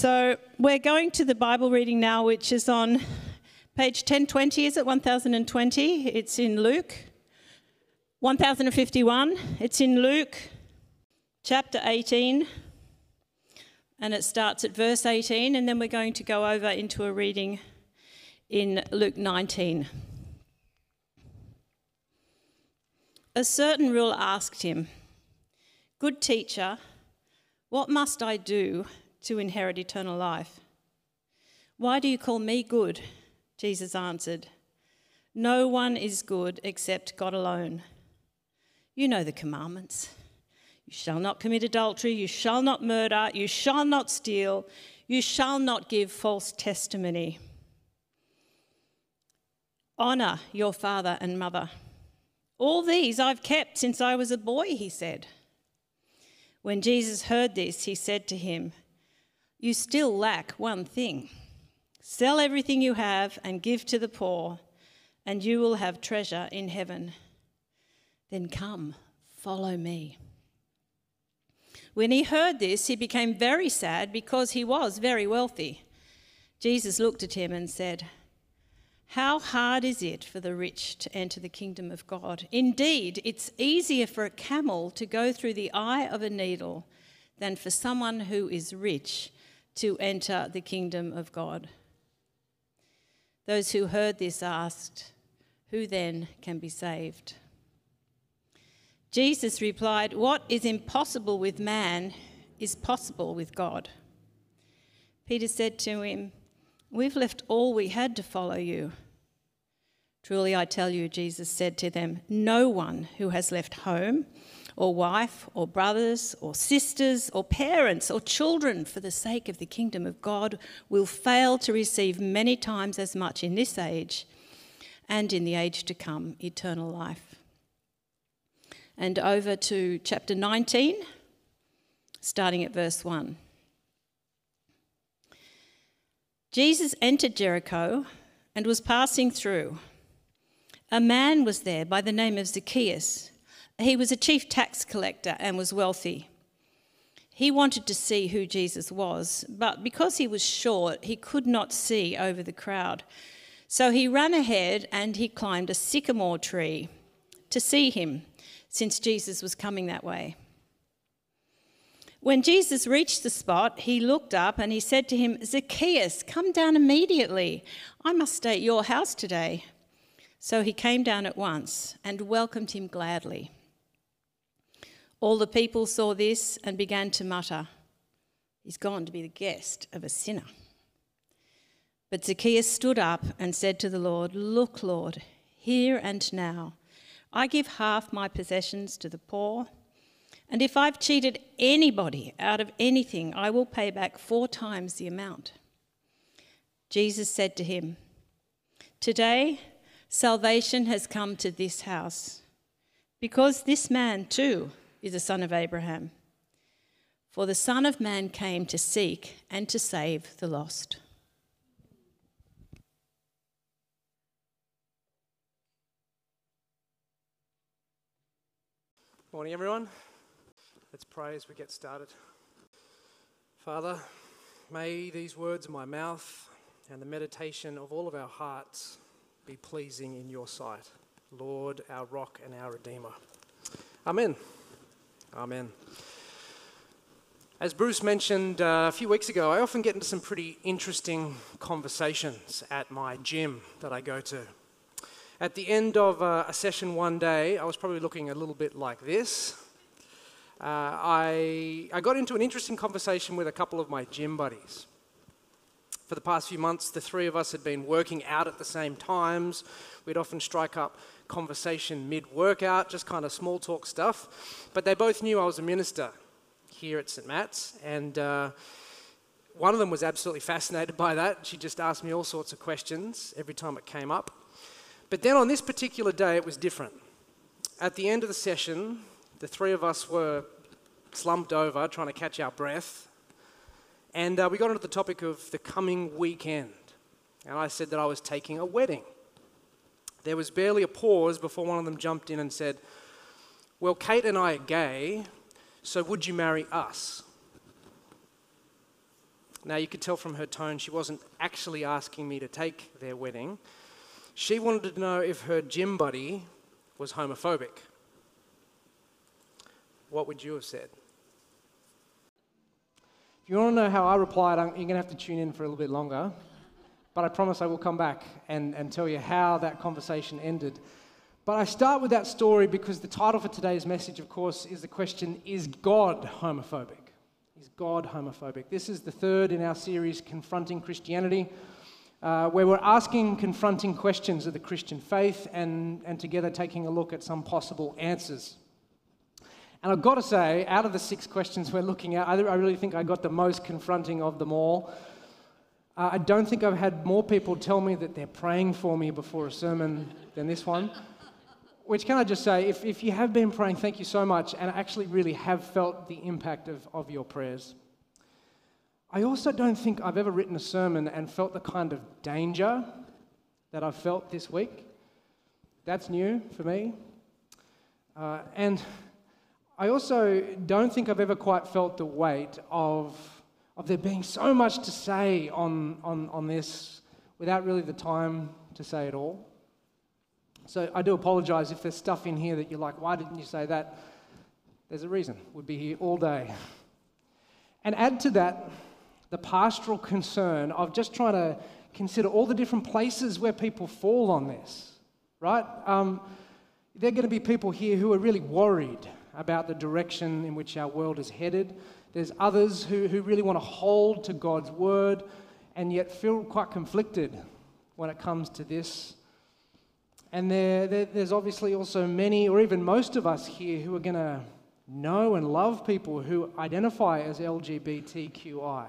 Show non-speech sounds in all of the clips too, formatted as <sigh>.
So we're going to the Bible reading now, which is on page 1020, is it 1020? It's in Luke. 1051, it's in Luke chapter 18, and it starts at verse 18, and then we're going to go over into a reading in Luke 19. A certain ruler asked him, Good teacher, what must I do to inherit eternal life? Why do you call me good? Jesus answered, No one is good except God alone. You know the commandments. You shall not commit adultery, you shall not murder, you shall not steal, you shall not give false testimony. Honour your father and mother. All these I've kept since I was a boy, he said. When Jesus heard this, he said to him, You still lack one thing. Sell everything you have and give to the poor, and you will have treasure in heaven. Then come, follow me. When he heard this, he became very sad because he was very wealthy. Jesus looked at him and said, how hard is it for the rich to enter the kingdom of God? Indeed, it's easier for a camel to go through the eye of a needle than for someone who is rich to enter the kingdom of God. Those who heard this asked, Who then can be saved? Jesus replied, What is impossible with man is possible with God. Peter said to him, We've left all we had to follow you. Truly, I tell you, Jesus said to them, no one who has left home, or wife, or brothers, or sisters, or parents, or children for the sake of the kingdom of God will fail to receive many times as much in this age and in the age to come eternal life. And over to chapter 19, starting at verse 1. Jesus entered Jericho and was passing through. A man was there by the name of Zacchaeus. He was a chief tax collector and was wealthy. He wanted to see who Jesus was, but because he was short, he could not see over the crowd. So he ran ahead and he climbed a sycamore tree to see him, since Jesus was coming that way. When Jesus reached the spot, he looked up and he said to him, Zacchaeus, come down immediately. I must stay at your house today. So he came down at once and welcomed him gladly. All the people saw this and began to mutter, He's gone to be the guest of a sinner. But Zacchaeus stood up and said to the Lord, Look, Lord, here and now, I give half my possessions to the poor. And if I've cheated anybody out of anything, I will pay back four times the amount. Jesus said to him, Today salvation has come to this house, because this man too is a son of Abraham. For the Son of Man came to seek and to save the lost. Morning, everyone. Let's pray as we get started. Father, may these words of my mouth and the meditation of all of our hearts be pleasing in your sight. Lord, our rock and our redeemer. Amen. Amen. As Bruce mentioned uh, a few weeks ago, I often get into some pretty interesting conversations at my gym that I go to. At the end of uh, a session one day, I was probably looking a little bit like this. Uh, I, I got into an interesting conversation with a couple of my gym buddies. For the past few months, the three of us had been working out at the same times. We'd often strike up conversation mid workout, just kind of small talk stuff. But they both knew I was a minister here at St. Matt's, and uh, one of them was absolutely fascinated by that. She just asked me all sorts of questions every time it came up. But then on this particular day, it was different. At the end of the session, the three of us were slumped over trying to catch our breath. And uh, we got onto the topic of the coming weekend. And I said that I was taking a wedding. There was barely a pause before one of them jumped in and said, Well, Kate and I are gay, so would you marry us? Now, you could tell from her tone she wasn't actually asking me to take their wedding. She wanted to know if her gym buddy was homophobic. What would you have said? If you want to know how I replied, you're going to have to tune in for a little bit longer. But I promise I will come back and, and tell you how that conversation ended. But I start with that story because the title for today's message, of course, is the question Is God homophobic? Is God homophobic? This is the third in our series, Confronting Christianity, uh, where we're asking confronting questions of the Christian faith and, and together taking a look at some possible answers. And I've got to say, out of the six questions we're looking at, I, I really think I got the most confronting of them all. Uh, I don't think I've had more people tell me that they're praying for me before a sermon than this one. Which, can I just say, if, if you have been praying, thank you so much, and I actually really have felt the impact of, of your prayers. I also don't think I've ever written a sermon and felt the kind of danger that I've felt this week. That's new for me. Uh, and I also don't think I've ever quite felt the weight of, of there being so much to say on, on, on this without really the time to say it all. So I do apologize if there's stuff in here that you're like, why didn't you say that? There's a reason. We'd be here all day. And add to that the pastoral concern of just trying to consider all the different places where people fall on this, right? Um, there are going to be people here who are really worried about the direction in which our world is headed. There's others who, who really want to hold to God's word and yet feel quite conflicted when it comes to this. And there, there, there's obviously also many, or even most of us here, who are going to know and love people who identify as LGBTQI,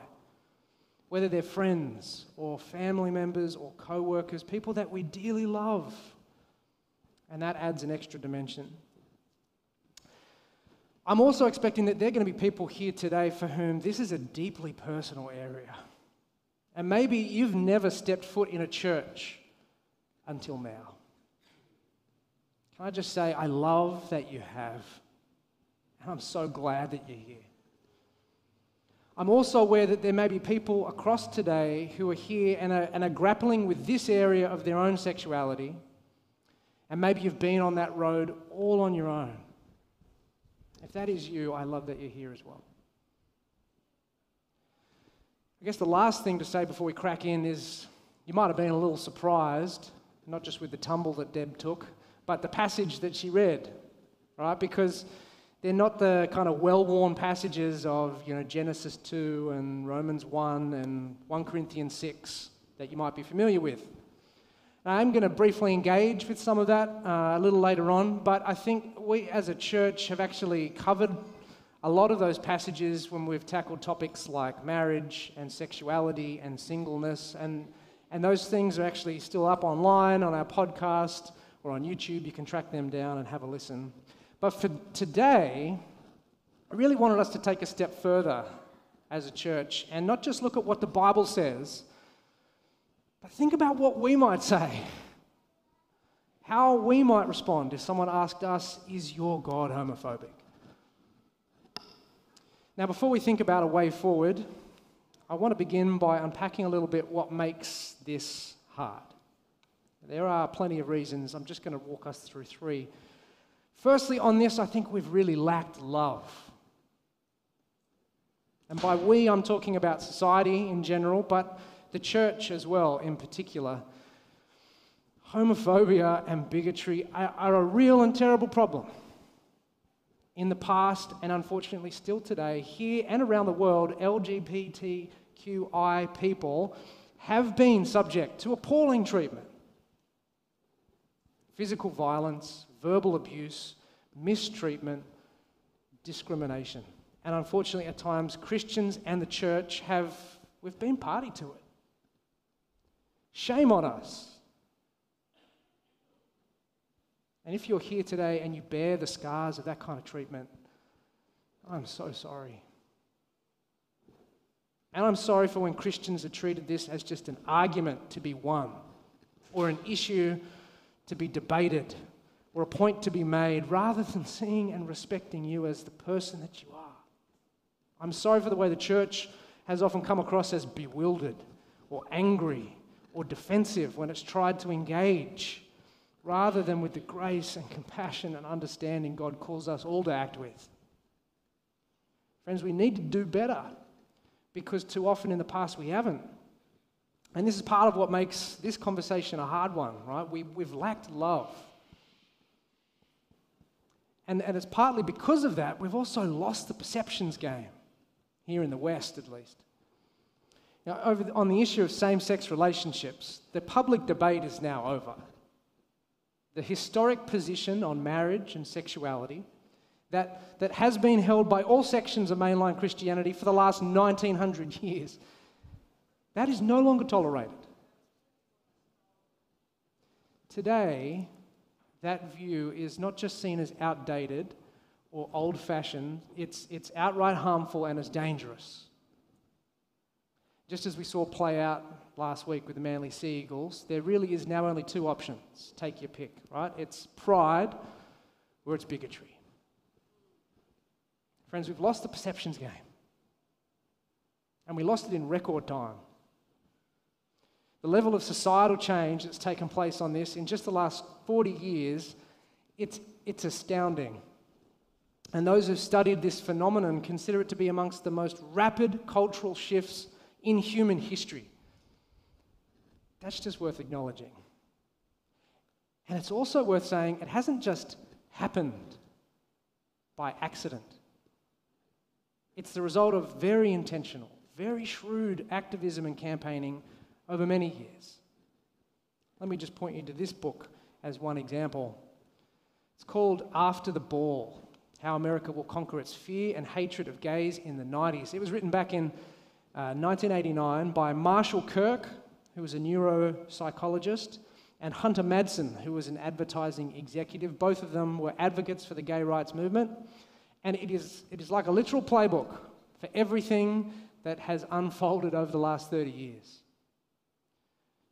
whether they're friends or family members or co workers, people that we dearly love. And that adds an extra dimension. I'm also expecting that there are going to be people here today for whom this is a deeply personal area. And maybe you've never stepped foot in a church until now. Can I just say, I love that you have. And I'm so glad that you're here. I'm also aware that there may be people across today who are here and are, and are grappling with this area of their own sexuality. And maybe you've been on that road all on your own. If that is you, I love that you're here as well. I guess the last thing to say before we crack in is you might have been a little surprised, not just with the tumble that Deb took, but the passage that she read, right? Because they're not the kind of well-worn passages of you know Genesis 2 and Romans 1 and 1 Corinthians 6 that you might be familiar with. I'm going to briefly engage with some of that uh, a little later on, but I think we as a church have actually covered a lot of those passages when we've tackled topics like marriage and sexuality and singleness, and, and those things are actually still up online on our podcast or on YouTube. You can track them down and have a listen. But for today, I really wanted us to take a step further as a church and not just look at what the Bible says, but think about what we might say. How we might respond if someone asked us, Is your God homophobic? Now, before we think about a way forward, I want to begin by unpacking a little bit what makes this hard. There are plenty of reasons. I'm just going to walk us through three. Firstly, on this, I think we've really lacked love. And by we, I'm talking about society in general, but the church as well in particular. Homophobia and bigotry are, a real and terrible problem. In the past, and unfortunately still today, here and around the world, LGBTQI people have been subject to appalling treatment physical violence, verbal abuse, mistreatment, discrimination. And unfortunately, at times, Christians and the church have, we've been party to it. Shame on us. And if you're here today and you bear the scars of that kind of treatment, I'm so sorry. And I'm sorry for when Christians are treated this as just an argument to be won or an issue to be debated or a point to be made rather than seeing and respecting you as the person that you are. I'm sorry for the way the church has often come across as bewildered or angry or defensive when it's tried to engage, rather than with the grace and compassion and understanding God calls us all to act with. Friends, we need to do better because too often in the past we haven't. And this is part of what makes this conversation a hard one, right? We, we've lacked love. And, and it's partly because of that, we've also lost the perceptions game, here in the West at least. Now, over on the issue of same sex relationships, the public debate is now over. The historic position on marriage and sexuality that, that has been held by all sections of mainline Christianity for the last 1900 years, that is no longer tolerated. Today, that view is not just seen as outdated or old fashioned, it's, it's outright harmful and as dangerous. Just as we saw play out last week with the Manly Sea Eagles, there really is now only two options. Take your pick, right? It's pride or it's bigotry. Friends, we've lost the perceptions game. And we lost it in record time. The level of societal change that's taken place on this in just the last 40 years, it's, it's astounding. And those who've studied this phenomenon consider it to be amongst the most rapid cultural shifts in human history. That's just worth acknowledging. And it's also worth saying it hasn't just happened by accident. It's the result of very intentional, very shrewd activism and campaigning over many years. Let me just point you to this book as one example. It's called After the Ball How America Will Conquer Its Fear and Hatred of Gays in the 90s. It was written back in 1989 uh, by Marshall Kirk, who was a neuropsychologist, and Hunter Madsen, who was an advertising executive. Both of them were advocates for the gay rights movement. And it is, it is like a literal playbook for everything that has unfolded over the last 30 years.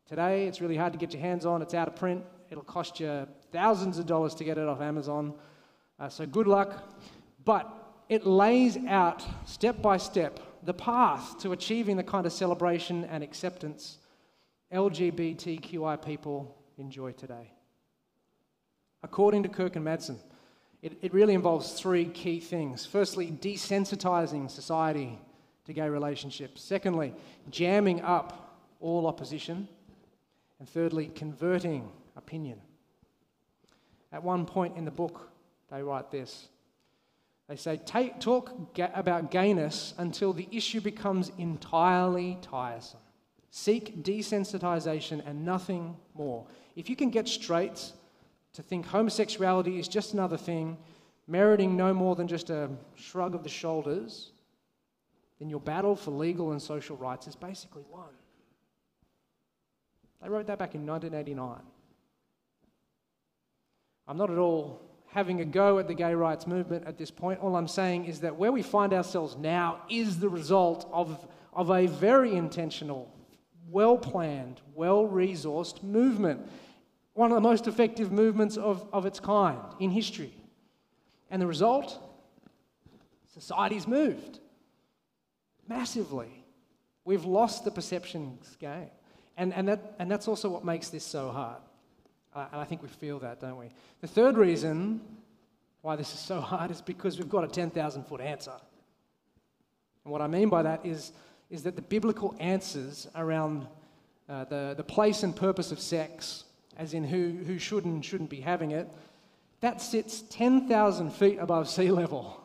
Today, it's really hard to get your hands on, it's out of print. It'll cost you thousands of dollars to get it off Amazon. Uh, so good luck. But it lays out step by step the path to achieving the kind of celebration and acceptance LGBTQI people enjoy today. According to Kirk and Madsen, it, it really involves three key things. Firstly, desensitizing society to gay relationships. Secondly, jamming up all opposition. And thirdly, converting opinion. At one point in the book, they write this they say, talk ga- about gayness until the issue becomes entirely tiresome. Seek desensitization and nothing more. If you can get straight to think homosexuality is just another thing, meriting no more than just a shrug of the shoulders, then your battle for legal and social rights is basically won. They wrote that back in 1989. I'm not at all having a go at the gay rights movement at this point. All I'm saying is that where we find ourselves now is the result of, of a very intentional, well planned, well resourced movement. One of the most effective movements of, of its kind in history. And the result? Society's moved massively. We've lost the perceptions game. And, and, that, and that's also what makes this so hard. Uh, and I think we feel that, don't we? The third reason why this is so hard is because we've got a 10,000 foot answer. And what I mean by that is, is that the biblical answers around uh, the, the place and purpose of sex, as in who, who should and shouldn't be having it, that sits 10,000 feet above sea level.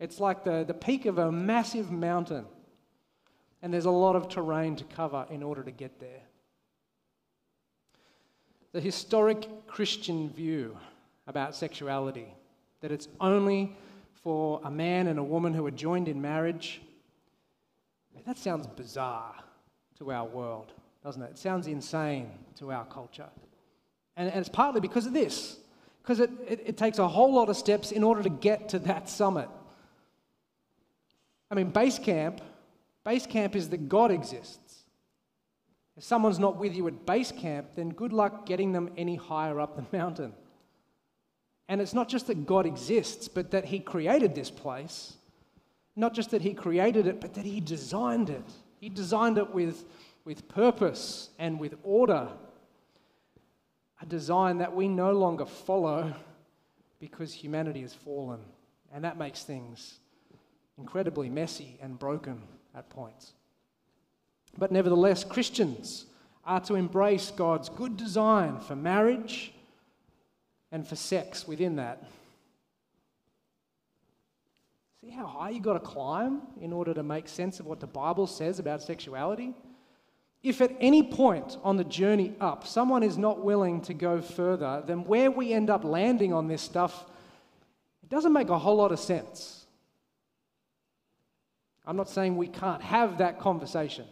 It's like the, the peak of a massive mountain. And there's a lot of terrain to cover in order to get there the historic Christian view about sexuality that it's only for a man and a woman who are joined in marriage. That sounds bizarre to our world, doesn't it? It sounds insane to our culture. And, and it's partly because of this, because it, it, it takes a whole lot of steps in order to get to that summit. I mean, base camp, base camp is that God exists. If someone's not with you at base camp, then good luck getting them any higher up the <laughs> mountain. And it's not just that God exists, but that He created this place Not just that He created it, but that He designed it. He designed it with, with purpose and with order. A design that we no longer follow because humanity has fallen. And that makes things incredibly messy and broken at points. But nevertheless, Christians are to embrace God's good design for marriage and for sex within that. See how high you've got to climb in order to make sense of what the Bible says about sexuality? If at any point on the journey up someone is not willing to go further, then where we end up landing on this stuff, it doesn't make a whole lot of sense. I'm not saying we can't have that conversation,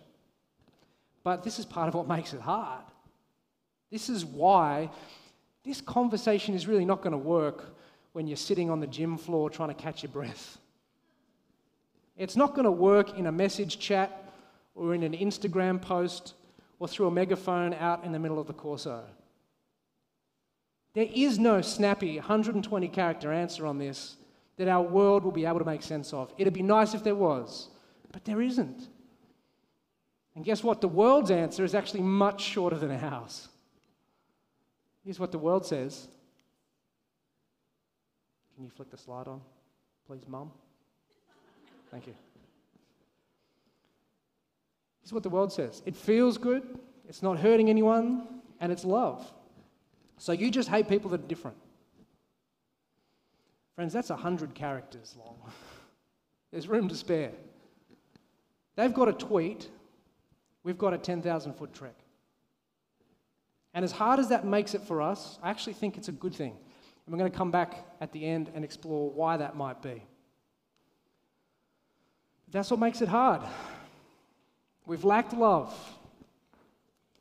but this is part of what makes it hard. This is why this conversation is really not going to work when you're sitting on the gym floor trying to catch your breath. It's not going to work in a message chat or in an Instagram post or through a megaphone out in the middle of the Corso. There is no snappy 120 character answer on this that our world will be able to make sense of. It'd be nice if there was, but there isn't. And guess what? The world's answer is actually much shorter than ours. Here's what the world says. Can you flick the slide on, please, Mum? Thank you. Here's what the world says it feels good, it's not hurting anyone, and it's love. So you just hate people that are different. Friends, that's 100 characters long. <laughs> There's room to spare. They've got a tweet, we've got a 10,000 foot trek. And as hard as that makes it for us, I actually think it's a good thing. And we're going to come back at the end and explore why that might be. That's what makes it hard. We've lacked love.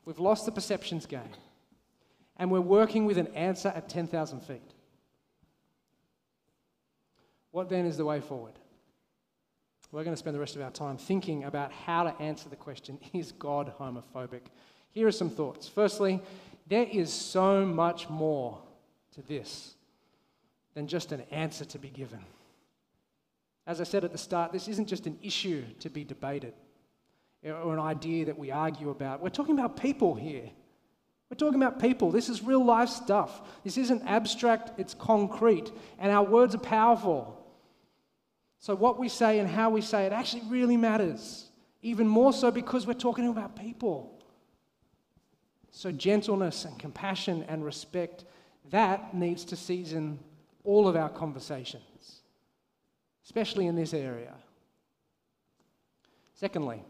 We've lost the perceptions game. And we're working with an answer at 10,000 feet. What then is the way forward? We're going to spend the rest of our time thinking about how to answer the question <laughs> Is God homophobic? Here are some thoughts. Firstly, there is so much more to this than just an answer to be given. As I said at the start, this isn't just an issue to be debated or an idea that we argue about. We're talking about people here. We're talking about people. This is real life stuff. This isn't abstract, it's concrete. And our words are powerful. So, what we say and how we say it actually really matters. Even more so because we're talking about people. So, gentleness and compassion and respect, that needs to season all of our conversations, especially in this area. Secondly,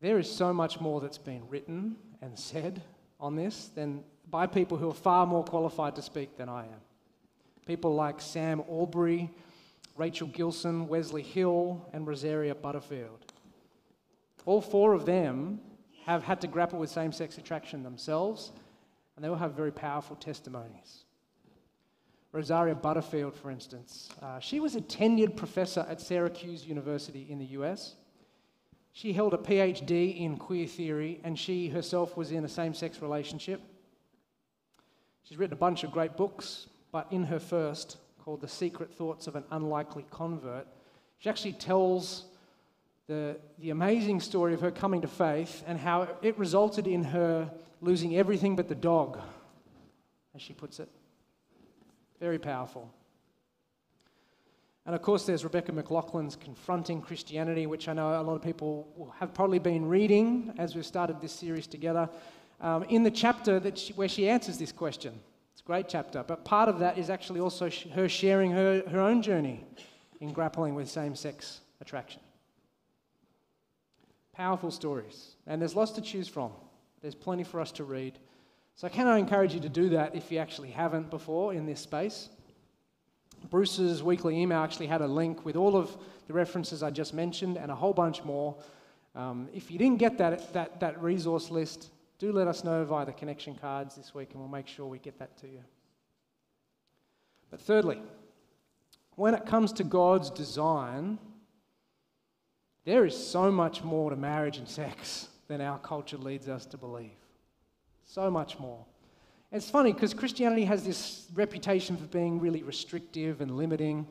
there is so much more that's been written and said on this than by people who are far more qualified to speak than I am. People like Sam Allberry, Rachel Gilson, Wesley Hill, and Rosaria Butterfield. All four of them have had to grapple with same sex attraction themselves, and they all have very powerful testimonies. Rosaria Butterfield, for instance, uh, she was a tenured professor at Syracuse University in the US. She held a PhD in queer theory, and she herself was in a same sex relationship. She's written a bunch of great books, but in her first, called The Secret Thoughts of an Unlikely Convert, she actually tells the, the amazing story of her coming to faith and how it resulted in her losing everything but the dog, as she puts it. Very powerful. And of course, there's Rebecca McLaughlin's Confronting Christianity, which I know a lot of people have probably been reading as we've started this series together. Um, in the chapter that she, where she answers this question, great chapter, but part of that is actually also her sharing her, her own journey in grappling with same sex attraction. Powerful stories. And there's lots to choose from. There's plenty for us to read. So, can I encourage you to do that if you actually haven't before in this space? Bruce's weekly email actually had a link with all of the references I just mentioned and a whole bunch more. Um, if you didn't get that, that, that resource list, do let us know via the connection cards this week and we'll make sure we get that to you. But thirdly, when it comes to God's design, there is so much more to marriage and sex than our culture leads us to believe. So much more. It's funny because Christianity has this reputation for being really restrictive and limiting.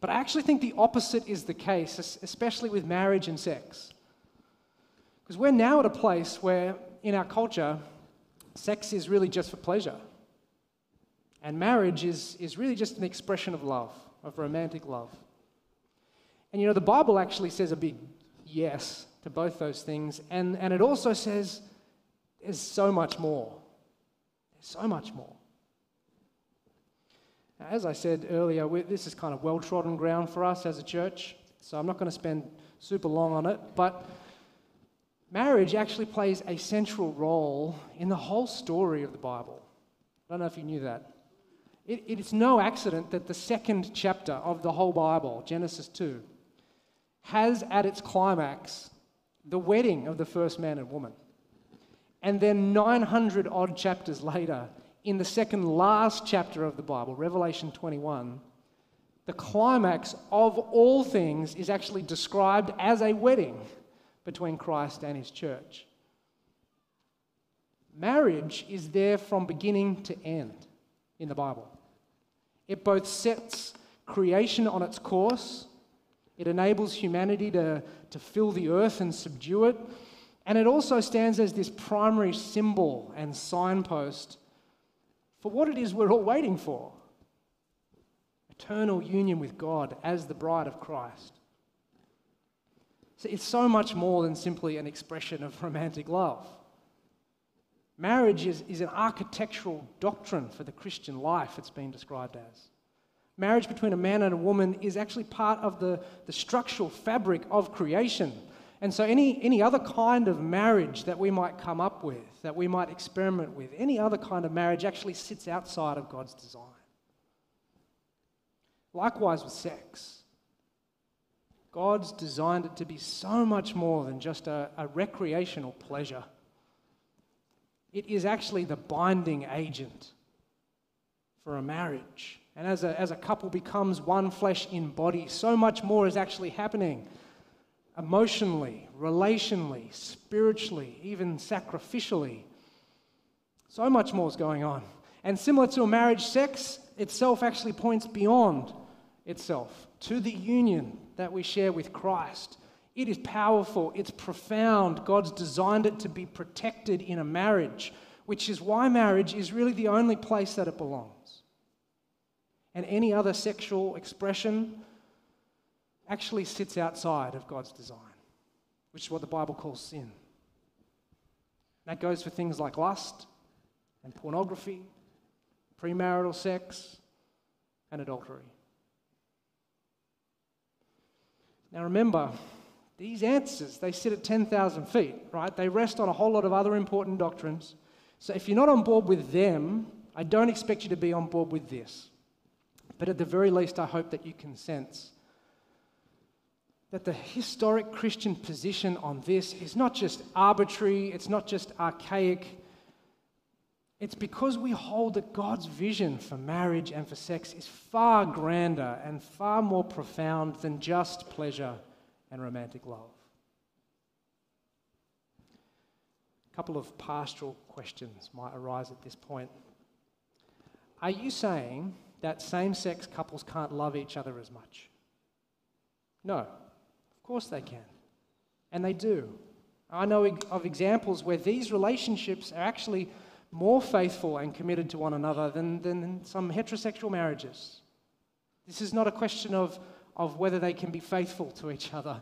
But I actually think the opposite is the case, especially with marriage and sex. Because we're now at a place where, in our culture, sex is really just for pleasure. And marriage is, is really just an expression of love, of romantic love. And you know, the Bible actually says a big yes to both those things. And, and it also says there's so much more. There's so much more. Now, as I said earlier, this is kind of well trodden ground for us as a church, so I'm not going to spend super long on it. But marriage actually plays a central role in the whole story of the Bible. I don't know if you knew that. It, it's no accident that the second chapter of the whole Bible, Genesis 2, has at its climax the wedding of the first man and woman. And then 900 odd chapters later, in the second last chapter of the Bible, Revelation 21, the climax of all things is actually described as a wedding between Christ and his church. Marriage is there from beginning to end in the Bible. It both sets creation on its course, it enables humanity to, to fill the earth and subdue it, and it also stands as this primary symbol and signpost for what it is we're all waiting for eternal union with God as the bride of Christ. So it's so much more than simply an expression of romantic love. Marriage is, is an architectural doctrine for the Christian life, it's been described as. Marriage between a man and a woman is actually part of the, the structural fabric of creation. And so, any, any other kind of marriage that we might come up with, that we might experiment with, any other kind of marriage actually sits outside of God's design. Likewise with sex. God's designed it to be so much more than just a, a recreational pleasure. It is actually the binding agent for a marriage. And as a, as a couple becomes one flesh in body, so much more is actually happening emotionally, relationally, spiritually, even sacrificially. So much more is going on. And similar to a marriage, sex itself actually points beyond itself to the union that we share with Christ. It is powerful, it's profound. God's designed it to be protected in a marriage, which is why marriage is really the only place that it belongs. And any other sexual expression actually sits outside of God's design, which is what the Bible calls sin. That goes for things like lust and pornography, premarital sex, and adultery. Now remember, these answers, they sit at 10,000 feet, right? They rest on a whole lot of other important doctrines. So if you're not on board with them, I don't expect you to be on board with this. But at the very least, I hope that you can sense that the historic Christian position on this is not just arbitrary, it's not just archaic. It's because we hold that God's vision for marriage and for sex is far grander and far more profound than just pleasure and romantic love. A couple of pastoral questions might arise at this point. Are you saying that same sex couples can't love each other as much? No. Of course they can. And they do. I know of examples where these relationships are actually more faithful and committed to one another than, than some heterosexual marriages. This is not a question of, of whether they can be faithful to each other,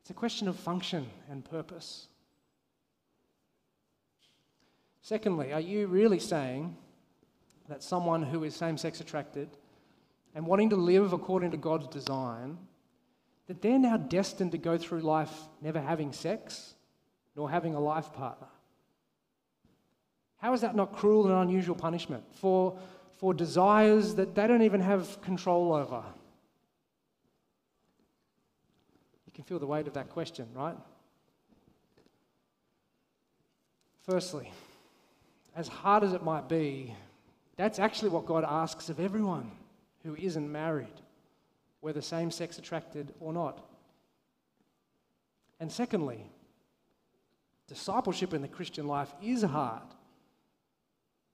it's a question of function and purpose. Secondly, are you really saying that someone who is same sex attracted and wanting to live according to God's design that they're now destined to go through life never having sex nor having a life partner. How is that not cruel and unusual punishment for, for desires that they don't even have control over? You can feel the weight of that question, right? Firstly, as hard as it might be, that's actually what God asks of everyone who isn't married whether same sex attracted or not. And secondly, discipleship in the Christian life is hard,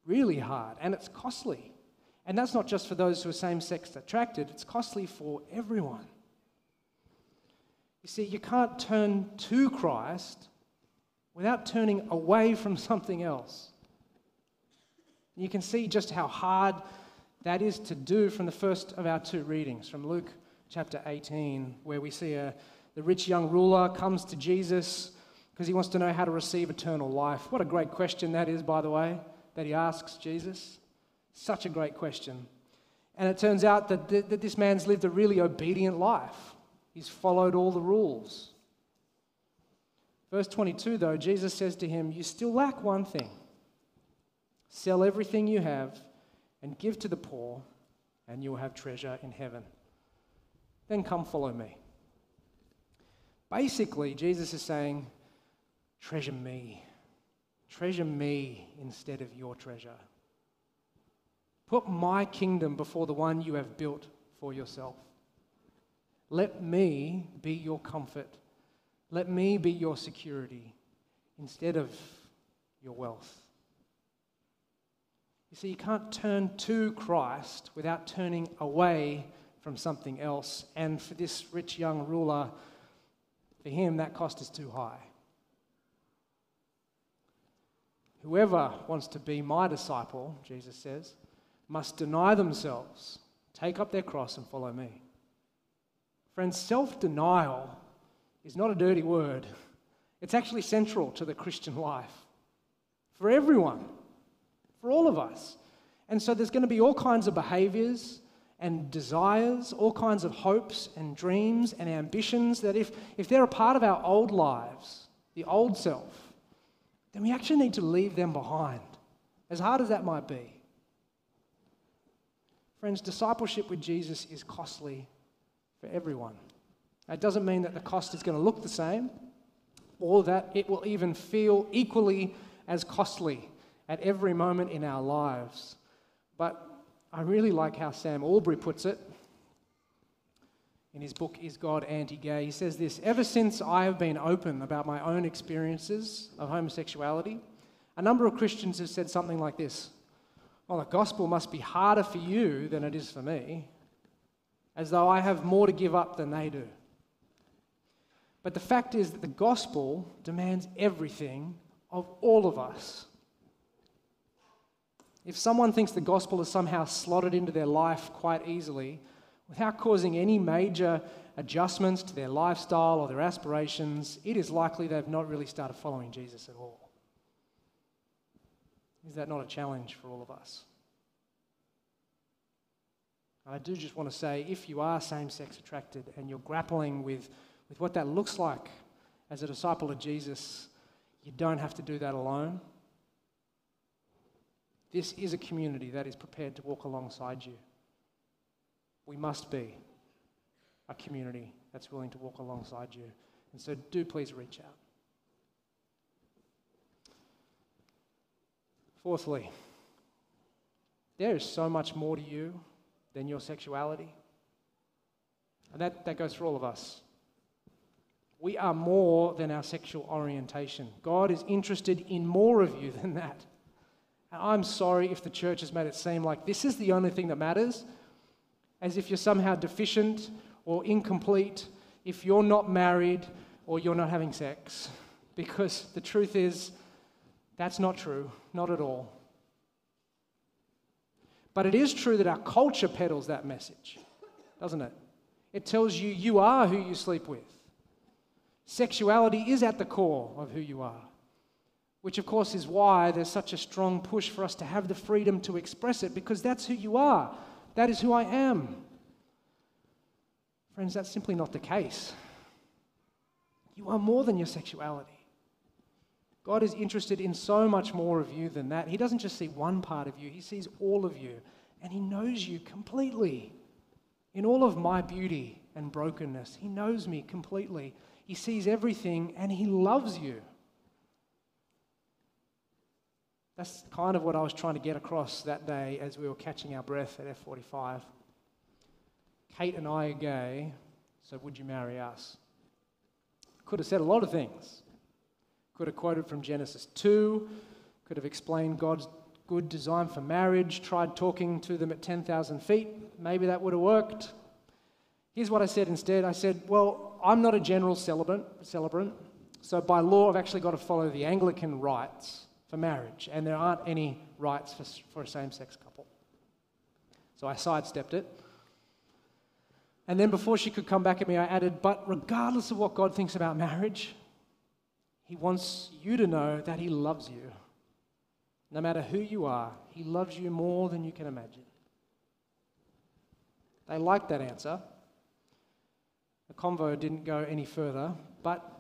really hard, and it's costly. And that's not just for those who are same sex attracted, it's costly for everyone. You see, you can't turn to Christ without turning away from something else. You can see just how hard that is to do from the first of our two readings, from Luke chapter 18, where we see a, the rich young ruler comes to Jesus because he wants to know how to receive eternal life. What a great question that is, by the way, that he asks Jesus. Such a great question. And it turns out that, th- that this man's lived a really obedient life. He's followed all the rules. Verse 22, though, Jesus says to him, You still lack one thing. Sell everything you have and give to the poor, and you will have treasure in heaven. Then come follow me. Basically, Jesus is saying, Treasure me. Treasure me instead of your treasure. Put my kingdom before the one you have built for yourself. Let me be your comfort. Let me be your security instead of your wealth. You see, you can't turn to Christ without turning away from something else. And for this rich young ruler, for him, that cost is too high. Whoever wants to be my disciple, Jesus says, must deny themselves, take up their cross, and follow me. Friends, self denial is not a dirty word, it's actually central to the Christian life for everyone, for all of us. And so there's going to be all kinds of behaviors and desires, all kinds of hopes and dreams and ambitions that if, if they're a part of our old lives, the old self, then we actually need to leave them behind, as hard as that might be. Friends, discipleship with Jesus is costly for everyone. That doesn't mean that the cost is going to look the same or that it will even feel equally as costly at every moment in our lives. But I really like how Sam Allberry puts it in his book, Is God Anti Gay? He says this Ever since I have been open about my own experiences of homosexuality, a number of Christians have said something like this Well, the gospel must be harder for you than it is for me, as though I have more to give up than they do. But the fact is that the gospel demands everything of all of us. If someone thinks the gospel is somehow slotted into their life quite easily, without causing any major adjustments to their lifestyle or their aspirations, it is likely they've not really started following Jesus at all. Is that not a challenge for all of us? I do just want to say if you are same sex attracted and you're grappling with, with what that looks like as a disciple of Jesus, you don't have to do that alone. This is a community that is prepared to walk alongside you. We must be a community that's willing to walk alongside you. And so do please reach out. Fourthly, there is so much more to you than your sexuality. And that, that goes for all of us. We are more than our sexual orientation. God is interested in more of you than that. And I'm sorry if the church has made it seem like this is the only thing that matters as if you're somehow deficient or incomplete if you're not married or you're not having sex. Because the truth is, that's not true, not at all. But it is true that our culture peddles that message, doesn't it? It tells you you are who you sleep with. Sexuality is at the core of who you are, which, of course, is why there's such a strong push for us to have the freedom to express it because that's who you are. That is who I am. Friends, that's simply not the case. You are more than your sexuality. God is interested in so much more of you than that. He doesn't just see one part of you, He sees all of you. And He knows you completely. In all of my beauty and brokenness, He knows me completely. He sees everything and He loves you. That's kind of what I was trying to get across that day as we were catching our breath at F45. Kate and I are gay, so would you marry us? Could have said a lot of things. Could have quoted from Genesis 2, could have explained God's good design for marriage, tried talking to them at 10,000 feet. Maybe that would have worked. Here's what I said instead I said, Well, I'm not a general celebrant, celebrant, so by law, I've actually got to follow the Anglican rites for marriage, and there aren't any rights for, for a same sex couple. So I sidestepped it. And then before she could come back at me, I added, But regardless of what God thinks about marriage, He wants you to know that He loves you. No matter who you are, He loves you more than you can imagine. They liked that answer. The convo didn't go any further, but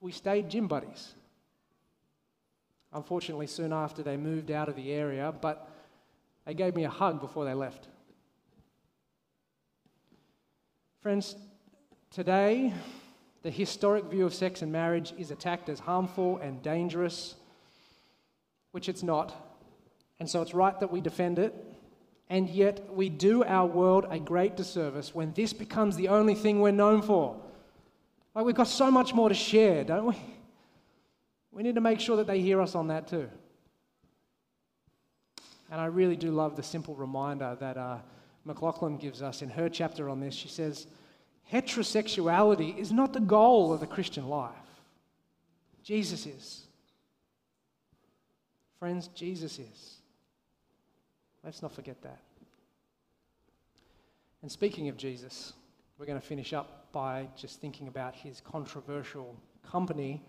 we stayed gym buddies. Unfortunately, soon after they moved out of the area, but they gave me a hug before they left. Friends, today the historic view of sex and marriage is attacked as harmful and dangerous, which it's not. And so it's right that we defend it. And yet we do our world a great disservice when this becomes the only thing we're known for. Like we've got so much more to share, don't we? We need to make sure that they hear us on that too. And I really do love the simple reminder that uh, McLaughlin gives us in her chapter on this. She says, Heterosexuality is not the goal of the Christian life, Jesus is. Friends, Jesus is. Let's not forget that. And speaking of Jesus, we're going to finish up by just thinking about his controversial company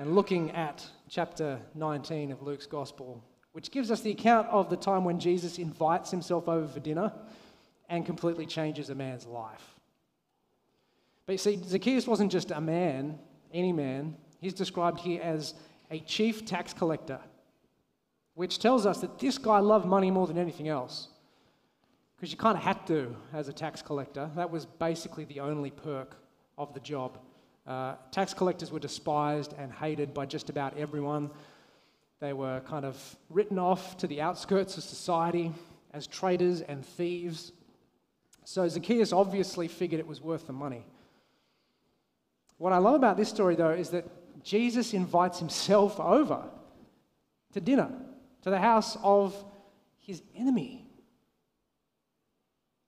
and looking at chapter 19 of Luke's Gospel, which gives us the account of the time when Jesus invites himself over for dinner and completely changes a man's life. But you see, Zacchaeus wasn't just a man, any man. He's described here as a chief tax collector, which tells us that this guy loved money more than anything else. Because you kind of had to as a tax collector. That was basically the only perk of the job. Uh, tax collectors were despised and hated by just about everyone. They were kind of written off to the outskirts of society as traitors and thieves. So Zacchaeus obviously figured it was worth the money. What I love about this story, though, is that Jesus invites himself over to dinner, to the house of his enemy.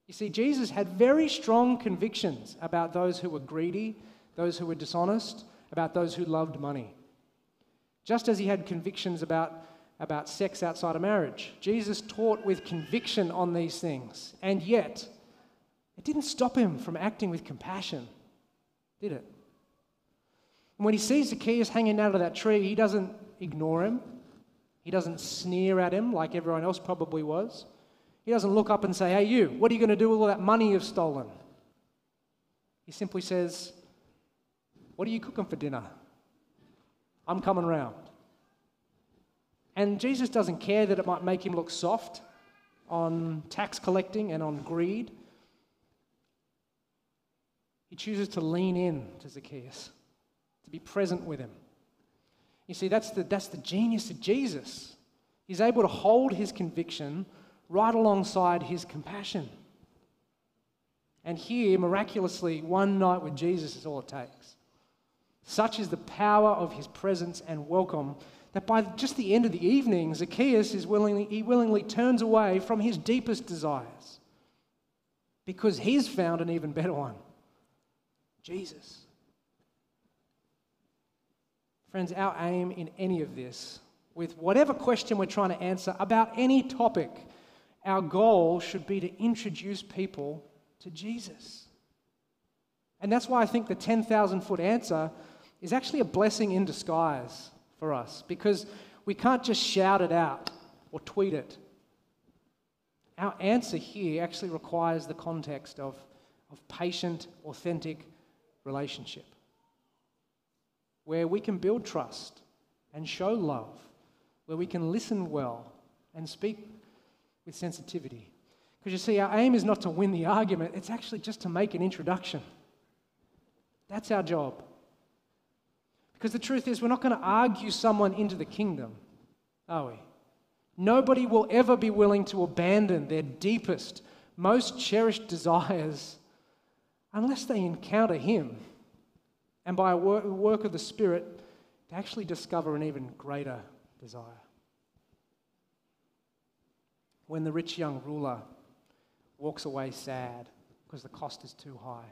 You see, Jesus had very strong convictions about those who were greedy, those who were dishonest, about those who loved money. Just as he had convictions about, about sex outside of marriage. Jesus taught with conviction on these things, and yet it didn't stop him from acting with compassion, did it? And when he sees Zacchaeus hanging out of that tree, he doesn't ignore him. He doesn't sneer at him like everyone else probably was. He doesn't look up and say, Hey, you, what are you going to do with all that money you've stolen? He simply says, What are you cooking for dinner? I'm coming round. And Jesus doesn't care that it might make him look soft on tax collecting and on greed. He chooses to lean in to Zacchaeus, to be present with him. You see, that's the, that's the genius of Jesus. He's able to hold his conviction right alongside his compassion. And here, miraculously, one night with Jesus is all it takes. Such is the power of his presence and welcome that by just the end of the evening, Zacchaeus is willingly, he willingly turns away from his deepest desires because he's found an even better one. Jesus. Friends, our aim in any of this, with whatever question we're trying to answer about any topic, our goal should be to introduce people to Jesus. And that's why I think the 10,000 foot answer is actually a blessing in disguise for us because we can't just shout it out or tweet it. Our answer here actually requires the context of, of patient, authentic relationship where we can build trust and show love, where we can listen well and speak with sensitivity. Because you see, our aim is not to win the argument, it's actually just to make an introduction. That's our job. Because the truth is, we're not going to argue someone into the kingdom, are we? Nobody will ever be willing to abandon their deepest, most cherished desires unless they encounter Him and by a work of the Spirit to actually discover an even greater desire. when the rich young ruler walks away sad because the cost is too high.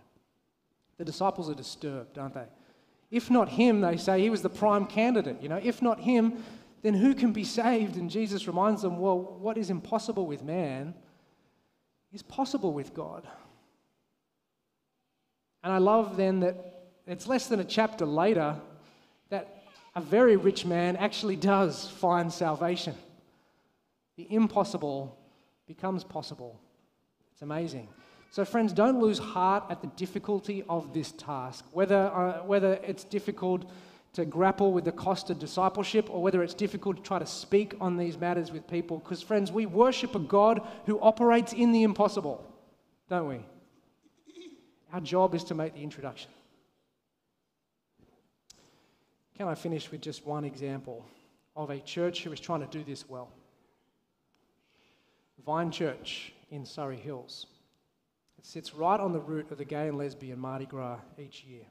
The disciples are disturbed, aren't they? If not him, they say he was the prime candidate. You know, if not him, then who can be saved? And Jesus reminds them, well, what is impossible with man is possible with God. And I love then that it's less than a chapter later that a very rich man actually does find salvation. The impossible becomes possible. It's amazing. So, friends, don't lose heart at the difficulty of this task. Whether, uh, whether it's difficult to grapple with the cost of discipleship or whether it's difficult to try to speak on these matters with people, because, friends, we worship a God who operates in the impossible, don't we? Our job is to make the introduction. Can I finish with just one example of a church who is trying to do this well? Vine Church in Surry Hills. It sits right on the route of the gay and lesbian Mardi Gras each year.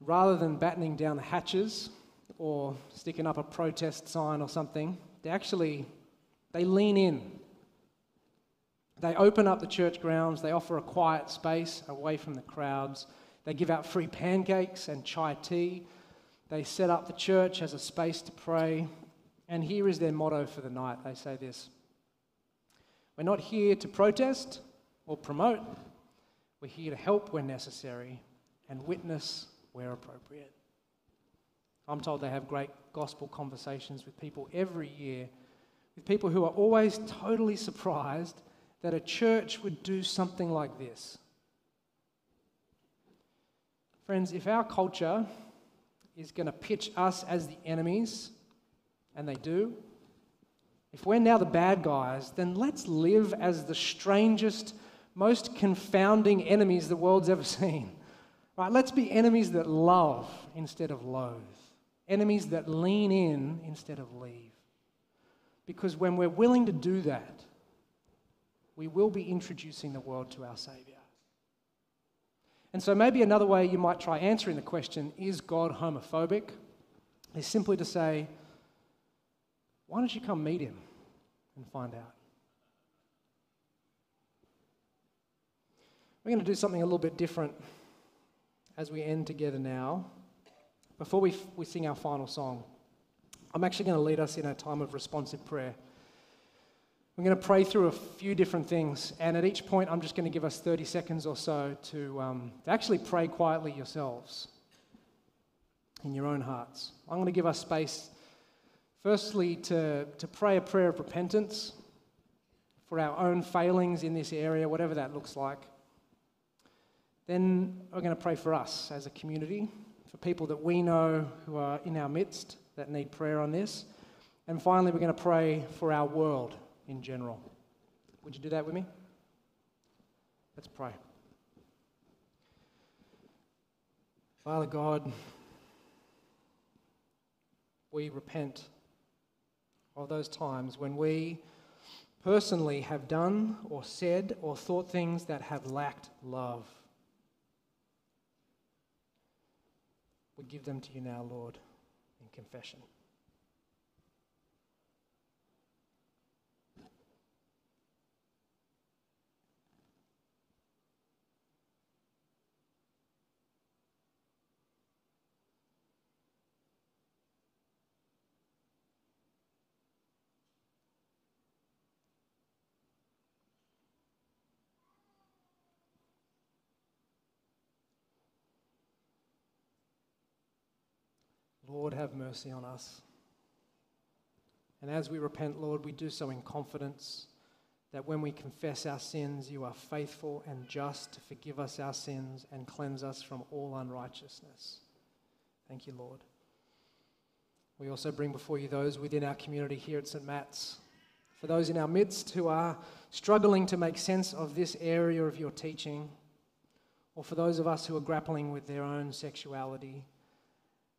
Rather than battening down the hatches or sticking up a protest sign or something, they actually they lean in. They open up the church grounds, they offer a quiet space away from the crowds. They give out free pancakes and chai tea. They set up the church as a space to pray. And here is their motto for the night. They say this We're not here to protest or promote, we're here to help where necessary and witness where appropriate. I'm told they have great gospel conversations with people every year, with people who are always totally surprised that a church would do something like this. Friends, if our culture is going to pitch us as the enemies, and they do. If we're now the bad guys, then let's live as the strangest, most confounding enemies the world's ever <laughs> seen. Right? Let's be enemies that love instead of loathe, enemies that lean in instead of leave. Because when we're willing to do that, we will be introducing the world to our Savior. And so, maybe another way you might try answering the question, is God homophobic? is simply to say, why don't you come meet him and find out? We're going to do something a little bit different as we end together now. Before we, we sing our final song, I'm actually going to lead us in a time of responsive prayer. We're going to pray through a few different things, and at each point, I'm just going to give us 30 seconds or so to, um, to actually pray quietly yourselves in your own hearts. I'm going to give us space Firstly, to, to pray a prayer of repentance for our own failings in this area, whatever that looks like. Then we're going to pray for us as a community, for people that we know who are in our midst that need prayer on this. And finally, we're going to pray for our world in general. Would you do that with me? Let's pray. Father God, we repent of those times when we personally have done or said or thought things that have lacked love. We give them to you now, Lord, in confession. Lord, have mercy on us. And as we repent, Lord, we do so in confidence that when we confess our sins, you are faithful and just to forgive us our sins and cleanse us from all unrighteousness. Thank you, Lord. We also bring before you those within our community here at St. Matt's. For those in our midst who are struggling to make sense of this area of your teaching, or for those of us who are grappling with their own sexuality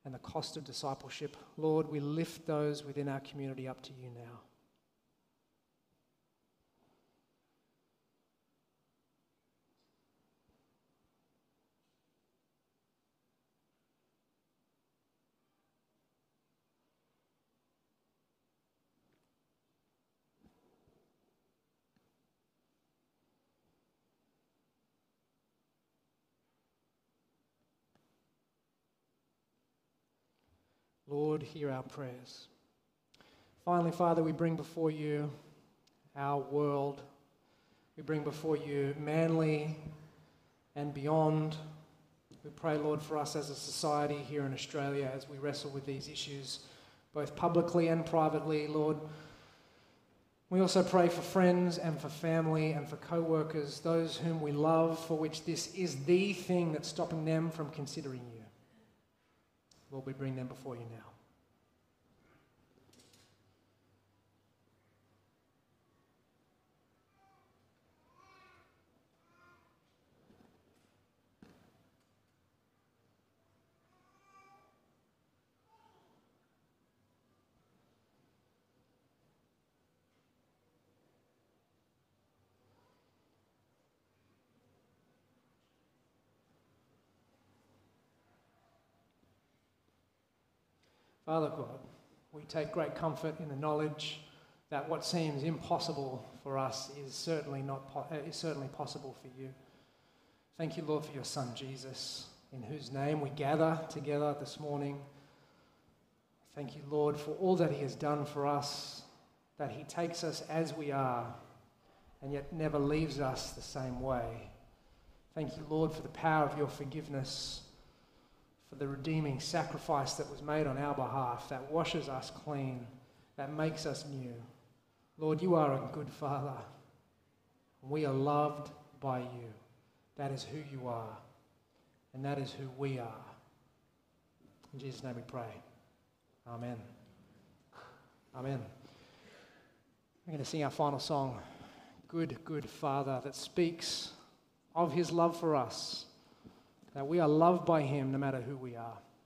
and the cost of discipleship. Lord, we lift those within our community up to you now. Lord, hear our prayers. Finally, Father, we bring before you our world. We bring before you Manly and beyond. We pray, Lord, for us as a society here in Australia as we wrestle with these issues, both publicly and privately, Lord. We also pray for friends and for family and for co workers, those whom we love, for which this is the thing that's stopping them from considering you. Lord, we bring them before you now. Father God, we take great comfort in the knowledge that what seems impossible for us is certainly, not po- uh, is certainly possible for you. Thank you, Lord, for your Son Jesus, in whose name we gather together this morning. Thank you, Lord, for all that He has done for us, that He takes us as we are and yet never leaves us the same way. Thank you, Lord, for the power of your forgiveness for the redeeming sacrifice that was made on our behalf, that washes us clean, that makes us new. Lord, you are a good Father. We are loved by you. That is who you are, and that is who we are. In Jesus' name we pray. Amen. Amen. We're going to sing our final song, Good, Good Father, that speaks of his love for us that we are loved by Him no matter who we are.